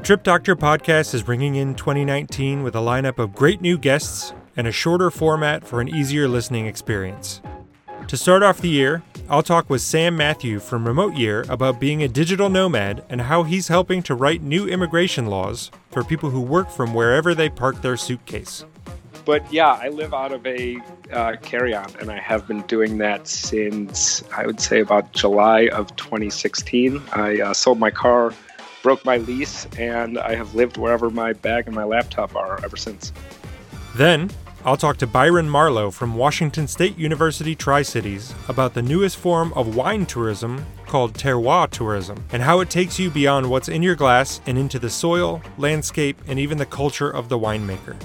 Trip Doctor podcast is bringing in 2019 with a lineup of great new guests and a shorter format for an easier listening experience. To start off the year, I'll talk with Sam Matthew from Remote Year about being a digital nomad and how he's helping to write new immigration laws for people who work from wherever they park their suitcase. But yeah, I live out of a uh, carry on, and I have been doing that since I would say about July of 2016. I uh, sold my car, broke my lease, and I have lived wherever my bag and my laptop are ever since. Then, I'll talk to Byron Marlowe from Washington State University Tri Cities about the newest form of wine tourism called terroir tourism and how it takes you beyond what's in your glass and into the soil, landscape, and even the culture of the winemaker.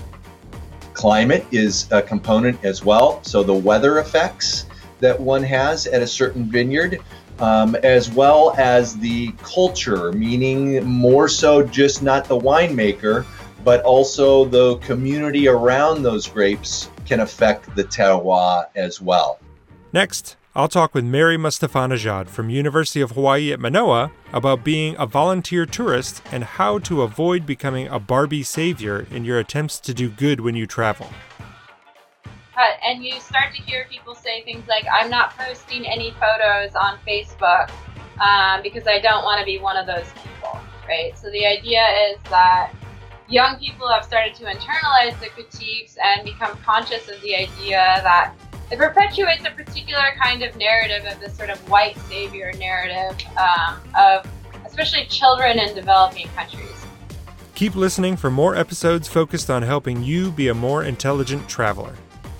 Climate is a component as well. So the weather effects that one has at a certain vineyard, um, as well as the culture, meaning more so just not the winemaker but also the community around those grapes can affect the terroir as well. Next, I'll talk with Mary Mostafanezhad from University of Hawaii at Manoa about being a volunteer tourist and how to avoid becoming a Barbie savior in your attempts to do good when you travel. And you start to hear people say things like, I'm not posting any photos on Facebook um, because I don't want to be one of those people, right? So the idea is that young people have started to internalize the critiques and become conscious of the idea that it perpetuates a particular kind of narrative of this sort of white savior narrative um, of especially children in developing countries. Keep listening for more episodes focused on helping you be a more intelligent traveler.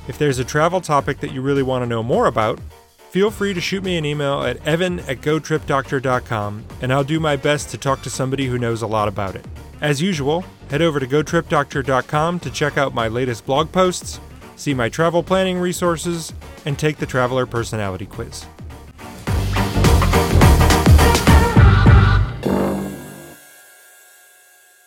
If there's a travel topic that you really want to know more about, feel free to shoot me an email at evan at gotripdoctor.com and I'll do my best to talk to somebody who knows a lot about it. As usual, head over to gotripdoctor.com to check out my latest blog posts, see my travel planning resources, and take the Traveler Personality Quiz.